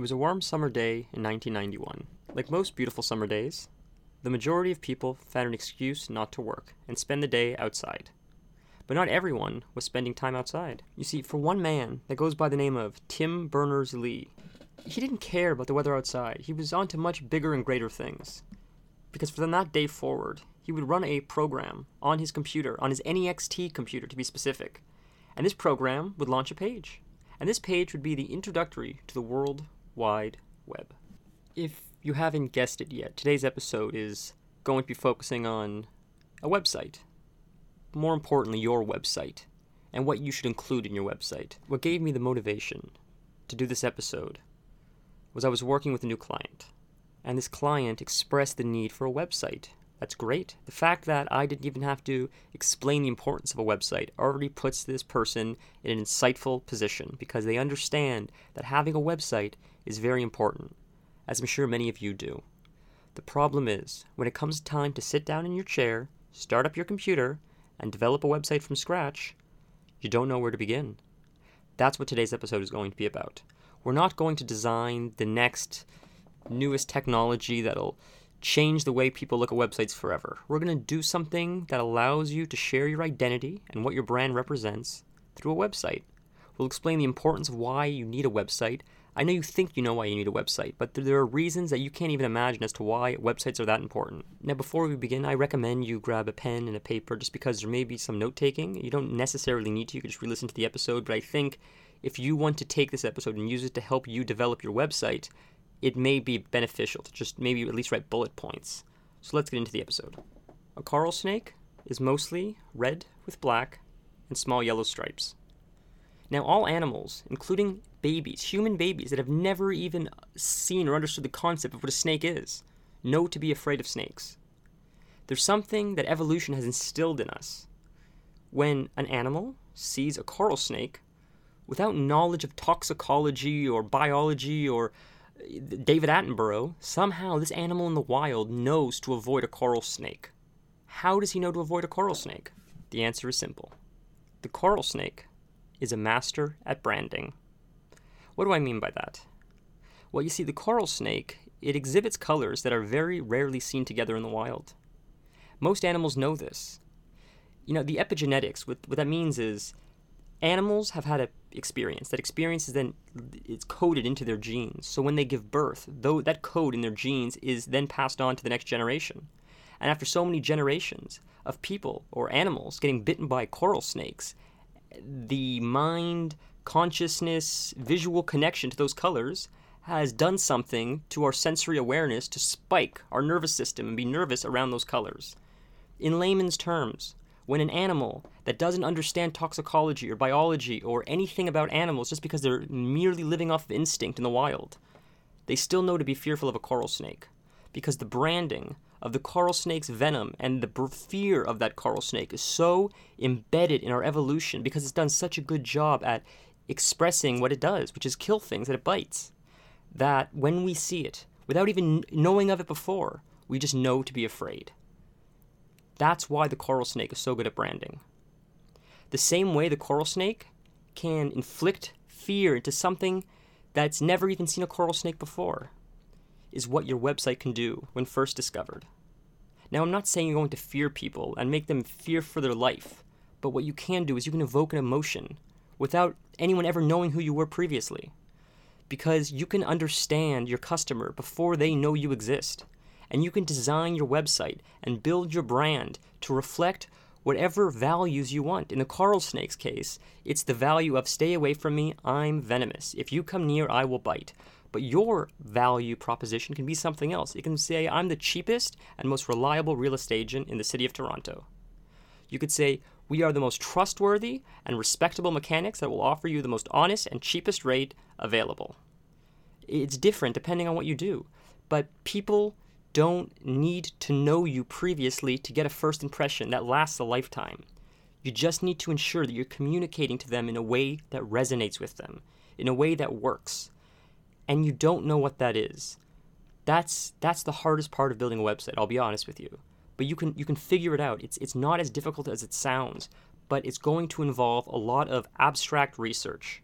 It was a warm summer day in 1991. Like most beautiful summer days, the majority of people found an excuse not to work and spend the day outside. But not everyone was spending time outside. You see, for one man that goes by the name of Tim Berners Lee, he didn't care about the weather outside. He was on to much bigger and greater things. Because from that day forward, he would run a program on his computer, on his NEXT computer to be specific. And this program would launch a page. And this page would be the introductory to the World Wide Web. If you haven't guessed it yet, today's episode is going to be focusing on a website. More importantly, your website and what you should include in your website. What gave me the motivation to do this episode was I was working with a new client, and this client expressed the need for a website. That's great. The fact that I didn't even have to explain the importance of a website already puts this person in an insightful position because they understand that having a website is very important, as I'm sure many of you do. The problem is, when it comes time to sit down in your chair, start up your computer, and develop a website from scratch, you don't know where to begin. That's what today's episode is going to be about. We're not going to design the next newest technology that'll change the way people look at websites forever. We're going to do something that allows you to share your identity and what your brand represents through a website. We'll explain the importance of why you need a website. I know you think you know why you need a website, but there are reasons that you can't even imagine as to why websites are that important. Now, before we begin, I recommend you grab a pen and a paper just because there may be some note taking. You don't necessarily need to, you can just re listen to the episode, but I think if you want to take this episode and use it to help you develop your website, it may be beneficial to just maybe at least write bullet points. So let's get into the episode. A coral snake is mostly red with black and small yellow stripes. Now, all animals, including babies, human babies that have never even seen or understood the concept of what a snake is, know to be afraid of snakes. There's something that evolution has instilled in us. When an animal sees a coral snake, without knowledge of toxicology or biology or David Attenborough, somehow this animal in the wild knows to avoid a coral snake. How does he know to avoid a coral snake? The answer is simple. The coral snake is a master at branding. What do I mean by that? Well, you see, the coral snake, it exhibits colors that are very rarely seen together in the wild. Most animals know this. You know, the epigenetics, what, what that means is animals have had an experience. That experience is then it's coded into their genes. So when they give birth, though that code in their genes is then passed on to the next generation. And after so many generations of people or animals getting bitten by coral snakes, the mind, consciousness, visual connection to those colors has done something to our sensory awareness to spike our nervous system and be nervous around those colors. In layman's terms, when an animal that doesn't understand toxicology or biology or anything about animals just because they're merely living off of instinct in the wild, they still know to be fearful of a coral snake because the branding of the coral snake's venom and the fear of that coral snake is so embedded in our evolution because it's done such a good job at expressing what it does, which is kill things that it bites, that when we see it, without even knowing of it before, we just know to be afraid. That's why the coral snake is so good at branding. The same way the coral snake can inflict fear into something that's never even seen a coral snake before is what your website can do when first discovered. Now, I'm not saying you're going to fear people and make them fear for their life, but what you can do is you can evoke an emotion without anyone ever knowing who you were previously. Because you can understand your customer before they know you exist and you can design your website and build your brand to reflect whatever values you want. In the coral snake's case, it's the value of stay away from me, I'm venomous. If you come near, I will bite. But your value proposition can be something else. It can say, I'm the cheapest and most reliable real estate agent in the city of Toronto. You could say, we are the most trustworthy and respectable mechanics that will offer you the most honest and cheapest rate available. It's different depending on what you do, but people don't need to know you previously to get a first impression that lasts a lifetime. You just need to ensure that you're communicating to them in a way that resonates with them, in a way that works. And you don't know what that is. That's that's the hardest part of building a website, I'll be honest with you. But you can you can figure it out. It's it's not as difficult as it sounds, but it's going to involve a lot of abstract research.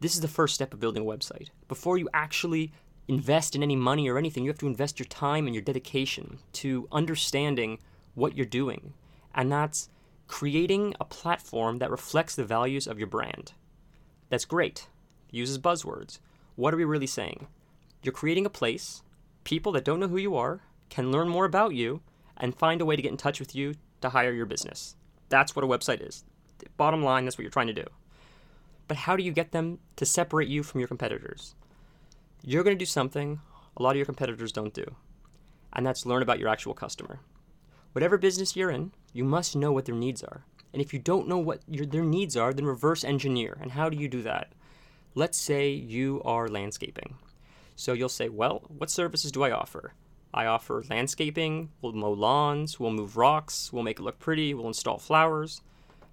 This is the first step of building a website. Before you actually invest in any money or anything, you have to invest your time and your dedication to understanding what you're doing. And that's creating a platform that reflects the values of your brand. That's great. Uses buzzwords. What are we really saying? You're creating a place, people that don't know who you are can learn more about you and find a way to get in touch with you to hire your business. That's what a website is. Bottom line, that's what you're trying to do. But how do you get them to separate you from your competitors? You're going to do something a lot of your competitors don't do, and that's learn about your actual customer. Whatever business you're in, you must know what their needs are. And if you don't know what your, their needs are, then reverse engineer. And how do you do that? Let's say you are landscaping. So you'll say, well, what services do I offer? I offer landscaping, we'll mow lawns, we'll move rocks, we'll make it look pretty, we'll install flowers.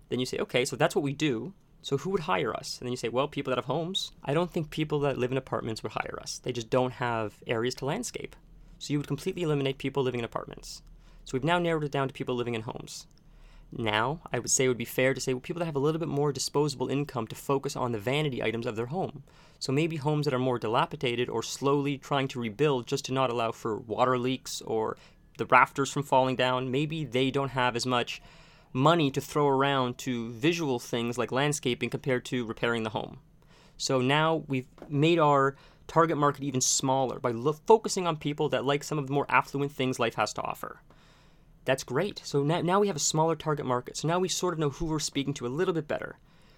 Then you say, okay, so that's what we do. So who would hire us? And then you say, well, people that have homes. I don't think people that live in apartments would hire us. They just don't have areas to landscape. So you would completely eliminate people living in apartments. So we've now narrowed it down to people living in homes. Now, I would say it would be fair to say well, people that have a little bit more disposable income to focus on the vanity items of their home. So maybe homes that are more dilapidated or slowly trying to rebuild just to not allow for water leaks or the rafters from falling down. Maybe they don't have as much money to throw around to visual things like landscaping compared to repairing the home. So now we've made our target market even smaller by lo- focusing on people that like some of the more affluent things life has to offer. That's great. So now, now we have a smaller target market. So now we sort of know who we're speaking to a little bit better.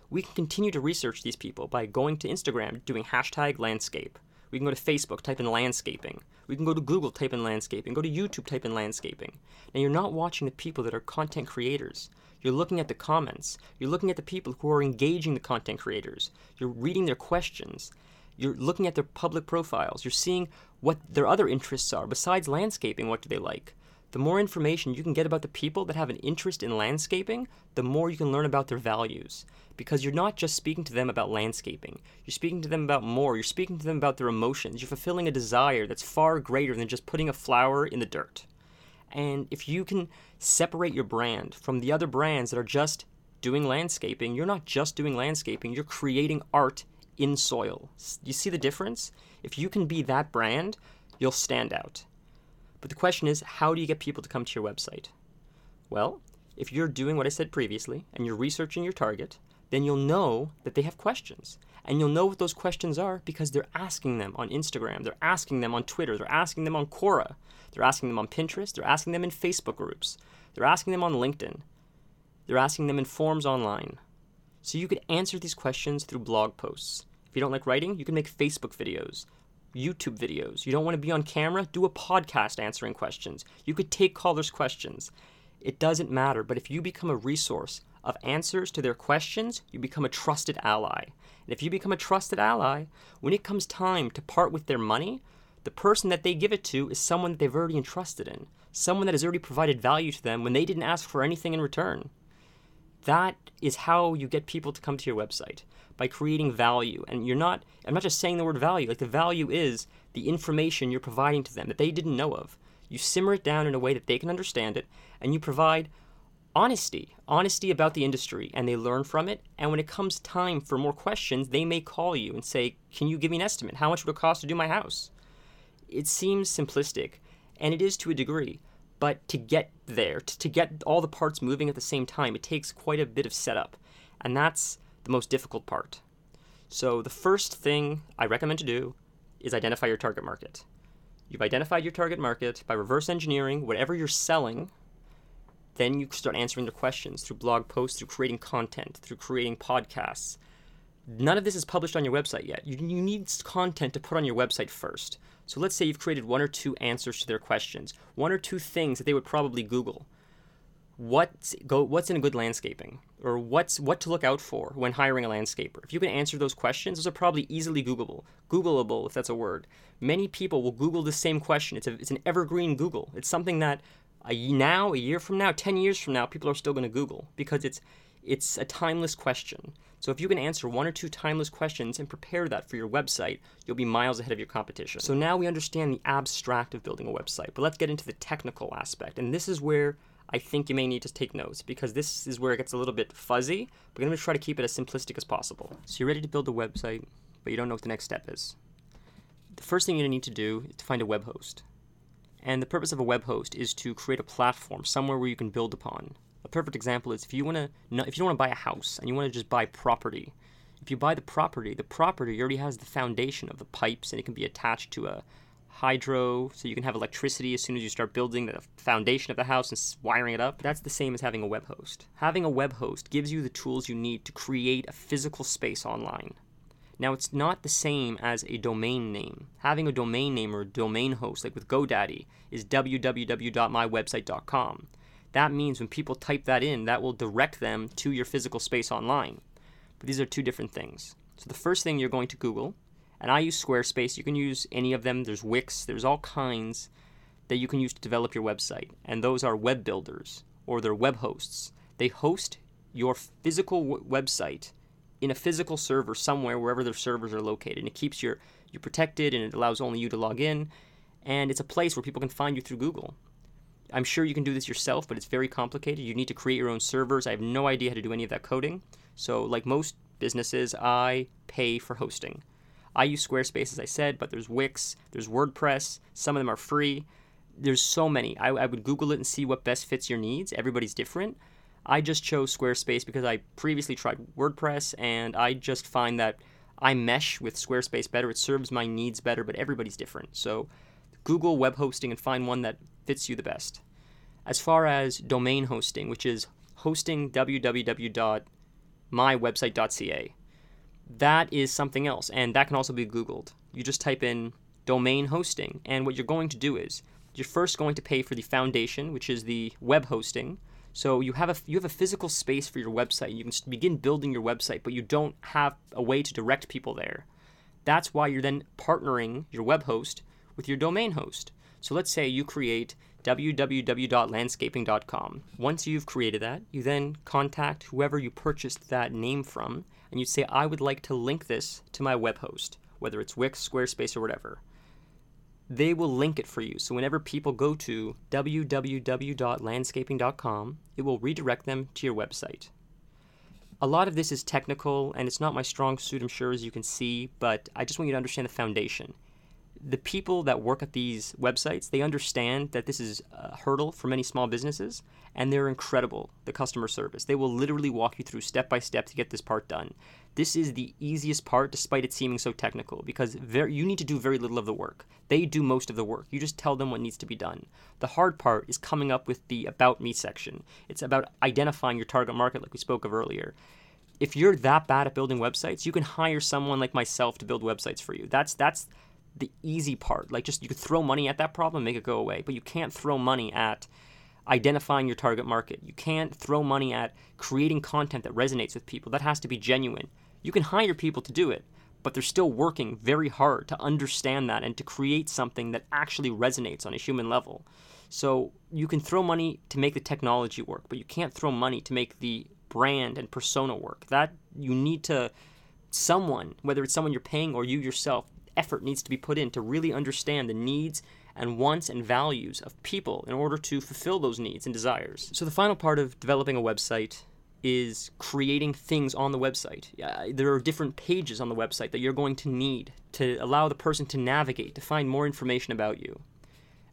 We can continue to research these people by going to Instagram, doing hashtag landscape. We can go to Facebook, type in landscaping. We can go to Google, type in landscaping. Go to YouTube, type in landscaping. Now, you're not watching the people that are content creators. You're looking at the comments. You're looking at the people who are engaging the content creators. You're reading their questions. You're looking at their public profiles. You're seeing what their other interests are. Besides landscaping, what do they like? The more information you can get about the people that have an interest in landscaping, the more you can learn about their values because you're not just speaking to them about landscaping. You're speaking to them about more. You're speaking to them about their emotions. You're fulfilling a desire that's far greater than just putting a flower in the dirt. And if you can separate your brand from the other brands that are just doing landscaping, you're not just doing landscaping, you're creating art in soil. You see the difference? If you can be that brand, you'll stand out. But the question is, how do you get people to come to your website? Well, if you're doing what I said previously and you're researching your target, then you'll know that they have questions. And you'll know what those questions are because they're asking them on Instagram, they're asking them on Twitter, they're asking them on Quora, they're asking them on Pinterest, they're asking them in Facebook groups, they're asking them on LinkedIn, they're asking them in forums online. So you could answer these questions through blog posts. If you don't like writing, you can make Facebook videos, YouTube videos. You don't want to be on camera? Do a podcast answering questions. You could take callers' questions. It doesn't matter, but if you become a resource of answers to their questions, you become a trusted ally. And if you become a trusted ally, when it comes time to part with their money, the person that they give it to is someone that they've already entrusted in, someone that has already provided value to them when they didn't ask for anything in return. That is how you get people to come to your website by creating value. And you're not, I'm not just saying the word value, like the value is the information you're providing to them that they didn't know of. You simmer it down in a way that they can understand it, and you provide honesty, honesty about the industry, and they learn from it. And when it comes time for more questions, they may call you and say, Can you give me an estimate? How much would it cost to do my house? It seems simplistic, and it is to a degree. But to get there, to, to get all the parts moving at the same time, it takes quite a bit of setup. And that's the most difficult part. So, the first thing I recommend to do is identify your target market. You've identified your target market by reverse engineering whatever you're selling then you start answering their questions through blog posts, through creating content, through creating podcasts. None of this is published on your website yet. You, you need content to put on your website first. So let's say you've created one or two answers to their questions, one or two things that they would probably Google. What's go what's in good landscaping? Or what's what to look out for when hiring a landscaper? If you can answer those questions, those are probably easily Googleable. Googleable, if that's a word. Many people will Google the same question. It's a, it's an evergreen Google. It's something that a, now, a year from now, 10 years from now, people are still going to Google because it's it's a timeless question. So if you can answer one or two timeless questions and prepare that for your website, you'll be miles ahead of your competition. So now we understand the abstract of building a website, but let's get into the technical aspect. And this is where I think you may need to take notes because this is where it gets a little bit fuzzy. I'm going to try to keep it as simplistic as possible. So you're ready to build a website, but you don't know what the next step is. The first thing to need to do is to find a web host. And the purpose of a web host is to create a platform somewhere where you can build upon. A perfect example is if you want to if you don't want to buy a house and you want to just buy property. If you buy the property, the property already has the foundation of the pipes and it can be attached to a hydro so you can have electricity as soon as you start building the foundation of the house and wiring it up. That's the same as having a web host. Having a web host gives you the tools you need to create a physical space online. Now, it's not the same as a domain name. Having a domain name or a domain host, like with GoDaddy, is www.mywebsite.com. That means when people type that in, that will direct them to your physical space online. But these are two different things. So the first thing you're going to Google, and I use Squarespace. You can use any of them. There's Wix. There's all kinds that you can use to develop your website. And those are web builders or they're web hosts. They host your physical w- website in a physical server somewhere wherever their servers are located. And it keeps your you protected and it allows only you to log in. And it's a place where people can find you through Google. I'm sure you can do this yourself, but it's very complicated. You need to create your own servers. I have no idea how to do any of that coding. So, like most businesses, I pay for hosting. I use Squarespace, as I said, but there's Wix, there's WordPress. Some of them are free. There's so many. I, I would Google it and see what best fits your needs. Everybody's different. I just chose Squarespace because I previously tried WordPress and I just find that I mesh with Squarespace better. It serves my needs better, but everybody's different. So Google web hosting and find one that fits you the best. As far as domain hosting, which is hosting www.mywebsite.ca, that is something else, and that can also be Googled. You just type in domain hosting, and what you're going to do is you're first going to pay for the foundation, which is the web hosting so you have a you have a physical space for your website. You can begin building your website, but you don't have a way to direct people there. That's why you're then partnering your web host with your domain host. So let's say you create www.landscaping.com. Once you've created that, you then contact whoever you purchased that name from and you'd say I would like to link this to my web host, whether it's Wix, Squarespace or whatever they will link it for you. So whenever people go to www.landscaping.com, it will redirect them to your website. A lot of this is technical and it's not my strong suit, I'm sure, as you can see, but I just want you to understand the foundation the people that work at these websites they understand that this is a hurdle for many small businesses and they're incredible the customer service. They will literally walk you through step by step to get this part done. This is the easiest part despite it seeming so technical because very, you need to do very little of the work. They do most of the work. You just tell them what needs to be done. The hard part is coming up with the about me section. It's about identifying your target market like we spoke of earlier. If you're that bad at building websites you can hire someone like myself to build websites for you. That's that's the easy part. Like just you could throw money at that problem, make it go away, but you can't throw money at identifying your target market. You can't throw money at creating content that resonates with people. That has to be genuine. You can hire people to do it, but they're still working very hard to understand that and to create something that actually resonates on a human level. So you can throw money to make the technology work, but you can't throw money to make the brand and persona work. That you need to someone, whether it's someone you're paying or you yourself, effort needs to be put in to really understand the needs and wants and values of people in order to fulfill those needs and desires. So, the final part of developing a website is creating things on the website. Uh, there are different pages on the website that you're going to need to allow the person to navigate, to find more information about you.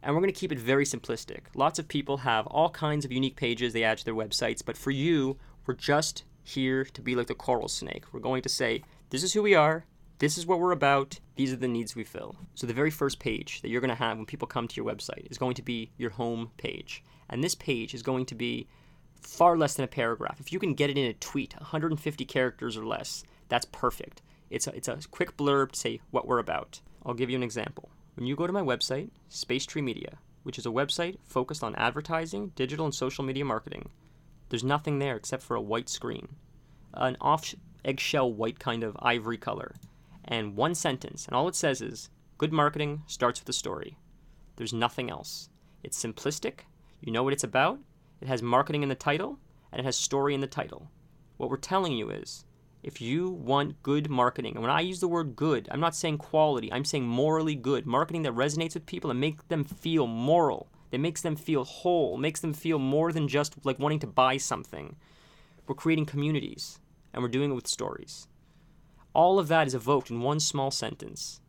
And we're going to keep it very simplistic. Lots of people have all kinds of unique pages they add to their websites, but for you, we're just here to be like the coral snake. We're going to say, this is who we are, this is what we're about. These are the needs we fill. So the very first page that you're going to have when people come to your website is going to be your home page. And this page is going to be far less than a paragraph. If you can get it in a tweet, 150 characters or less, that's perfect. It's a, it's a quick blurb to say what we're about. I'll give you an example. When you go to my website, Space Tree Media, which is a website focused on advertising, digital, and social media marketing, there's nothing there except for a white screen, an off eggshell white kind of ivory color and one sentence, and all it says is good marketing starts with a story. There's nothing else. It's simplistic, you know what it's about, it has marketing in the title, and it has story in the title. What we're telling you is if you want good marketing, and when I use the word good, I'm not saying quality, I'm saying morally good, marketing that resonates with people and make them feel moral. that makes them feel whole, makes them feel more than just like wanting to buy something. We're creating communities, and we're doing it with stories. All of that is evoked in one small sentence.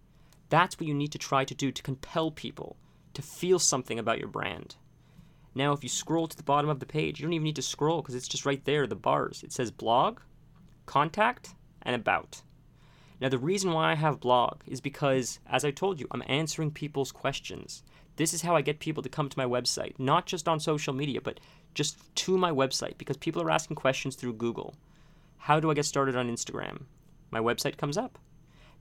That's what you need to try to do to compel people to feel something about your brand. Now, if you scroll to the bottom of the page, you don't even need to scroll because it's just right there, the bars. It says blog, contact, and about. Now, the reason why I have blog is because, as I told you, I'm answering people's questions. This is how I get people to come to my website, not just on social media, but just to my website because people are asking questions through Google. How do I get started on Instagram? My website comes up.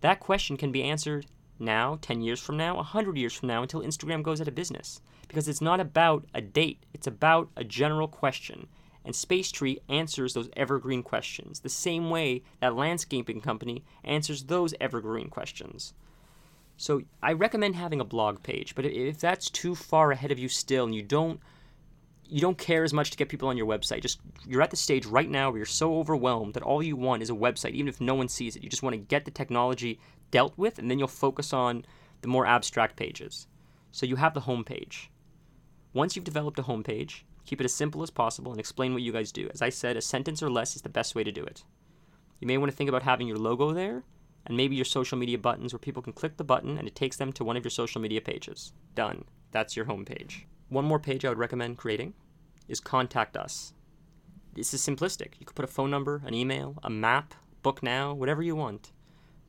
That question can be answered now, 10 years from now, 100 years from now, until Instagram goes out of business. Because it's not about a date, it's about a general question. And Space Tree answers those evergreen questions the same way that landscaping company answers those evergreen questions. So I recommend having a blog page, but if that's too far ahead of you still and you don't you don't care as much to get people on your website. Just you're at the stage right now where you're so overwhelmed that all you want is a website, even if no one sees it. You just want to get the technology dealt with, and then you'll focus on the more abstract pages. So you have the homepage. Once you've developed a homepage, keep it as simple as possible and explain what you guys do. As I said, a sentence or less is the best way to do it. You may want to think about having your logo there and maybe your social media buttons where people can click the button and it takes them to one of your social media pages. Done. That's your homepage. One more page I would recommend creating is Contact Us. This is simplistic. You could put a phone number, an email, a map, book now, whatever you want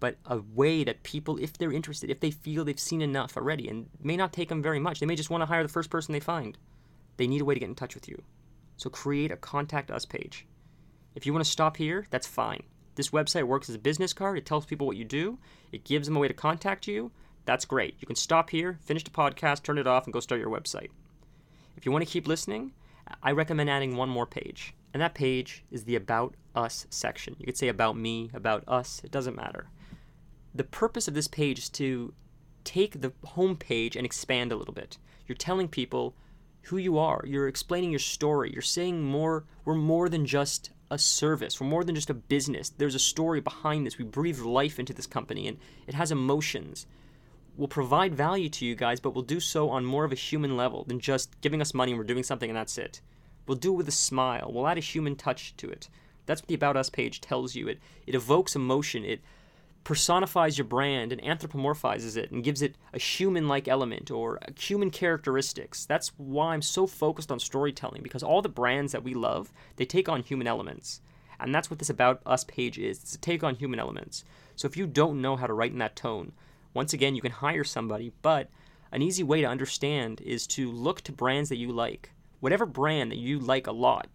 but a way that people, if they're interested, if they feel they've seen enough already, and may not take them very much, they may just want to hire the first person they find. They need a way to get in touch with you. So create a contact us page. If you want to stop here, that's fine. This website works as a business card. It tells people what you do, it gives them a way to contact you. That's great. You can stop here, finish the podcast, turn it off, and go start your website. If you want to keep listening, I recommend adding one more page. And that page is the About Us section. You could say About Me, About Us, it doesn't matter the purpose of this page is to take the home page and expand a little bit. You're telling people who you are. You're explaining your story. You're saying more. We're more than just a service. We're more than just a business. There's a story behind this. We breathe life into this company and it has emotions. We'll provide value to you guys, but we'll do so on more of a human level than just giving us money and we're doing something and that's it. We'll do it with a smile. We'll add a human touch to it. That's what the About Us page tells you. It, it evokes emotion. It personifies your brand and anthropomorphizes it and gives it a human like element or human characteristics. That's why I'm so focused on storytelling because all the brands that we love, they take on human elements. And that's what this About Us page is. It's a take on human elements. So if you don't know how to write in that tone, once again, you can hire somebody, but an easy way to understand is to look to brands that you like. Whatever brand that you like a lot,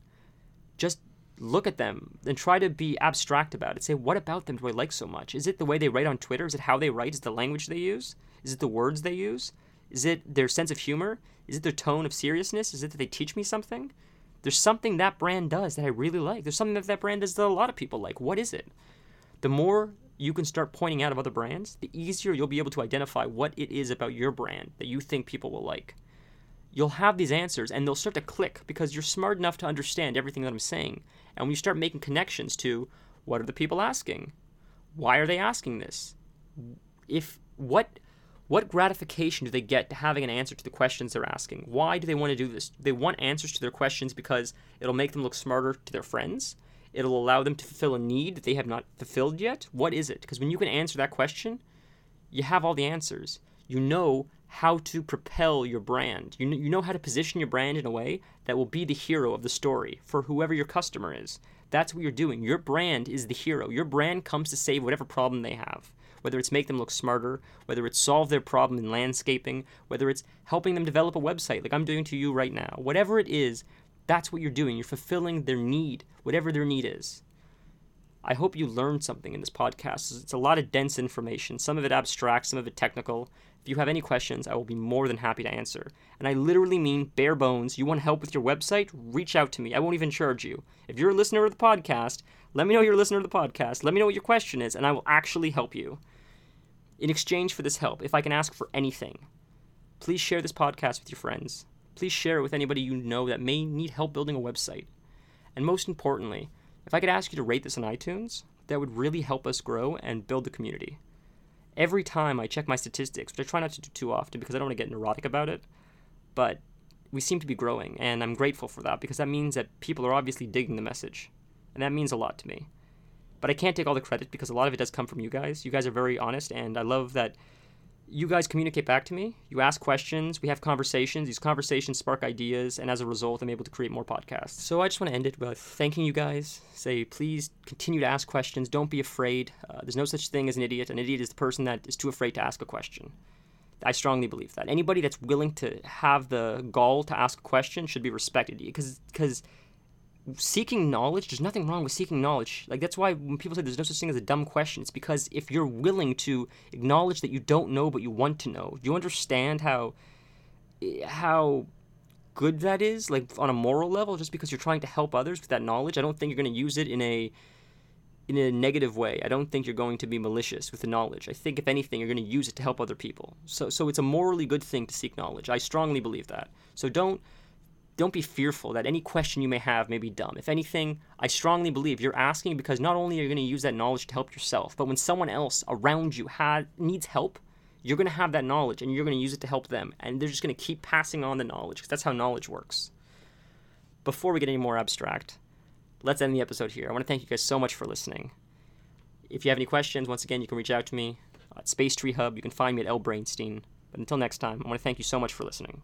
just look at them and try to be abstract about it. Say, what about them do I like so much? Is it the way they write on Twitter? Is it how they write? Is it the language they use? Is it the words they use? Is it their sense of humor? Is it their tone of seriousness? Is it that they teach me something? There's something that brand does that I really like. There's something that that brand does that a lot of people like. What is it? The more you can start pointing out of other brands, the easier you'll be able to identify what it is about your brand that you think people will like. You'll have these answers and they'll start to click because you're smart enough to understand everything that I'm saying. And when you start making connections to what are the people asking? Why are they asking this? If what what gratification do they get to having an answer to the questions they're asking? Why do they want to do this? They want answers to their questions because it'll make them look smarter to their friends. It'll allow them to fulfill a need that they have not fulfilled yet. What is it? Because when you can answer that question, you have all the answers. You know how to propel your brand. You, you know how to position your brand in a way that will be the hero of the story for whoever your customer is. That's what you're doing. Your brand is the hero. Your brand comes to save whatever problem they have. Whether it's make them look smarter, whether it's solve their problem in landscaping, whether it's helping them develop a website like I'm doing to you right now. Whatever it is, that's what you're doing. You're fulfilling their need, whatever their need is. I hope you learned something in this podcast. It's a lot of dense information, some of it abstract, some of it technical. If you have any questions, I will be more than happy to answer. And I literally mean bare bones. You want help with your website? Reach out to me. I won't even charge you. If you're a listener of the podcast, let me know you're a listener of the podcast. Let me know what your question is, and I will actually help you. In exchange for this help, if I can ask for anything, please share this podcast with your friends. Please share it with anybody you know that may need help building a website. And most importantly, if I could ask you to rate this on iTunes, that would really help us grow and build the community every time I check my statistics, which I try not to do too often because I don't want to get neurotic about it, but we seem to be growing, and I'm grateful for that because that means that people are obviously digging the message, and that means a lot to me. But I can't take all the credit because a lot of it does come from you guys. You guys are very honest, and I love that you guys communicate back to me. You ask questions, we have conversations. These conversations spark ideas, and as a result, I'm able to create more podcasts. So I just want to end it by thanking you guys. Say, please continue to ask questions. Don't be afraid. Uh, there's no such thing as an idiot. An idiot is the person that is too afraid to ask a question. I strongly believe that anybody that's willing to have the gall to ask a question should be respected because because seeking knowledge there's nothing wrong with seeking knowledge like that's why when people say there's no such thing as a dumb question it's because if you're willing to acknowledge that you don't know but you want to know do you understand how how good that is like on a moral level just because you're trying to help others with that knowledge i don't think you're going to use it in a in a negative way. I don't think you're going to be malicious with the knowledge. I think if anything you're going to use it to help other people. So so it's a morally good thing to seek knowledge. I strongly believe that. So don't don't be fearful that any question you may have may be dumb. If anything, I strongly believe you're asking because not only are you going to use that knowledge to help yourself, but when someone else around you had needs help, you're going to have that knowledge and you're going to use it to help them. And they're just going to keep passing on the knowledge because that's how knowledge works. Before we get any more abstract, let's end the episode here. I want to thank you guys so much for listening. If you have any questions, once again, you can reach out to me at Space Tree Hub. You can find me at L Brainstein. But until next time, I want to thank you so much for listening.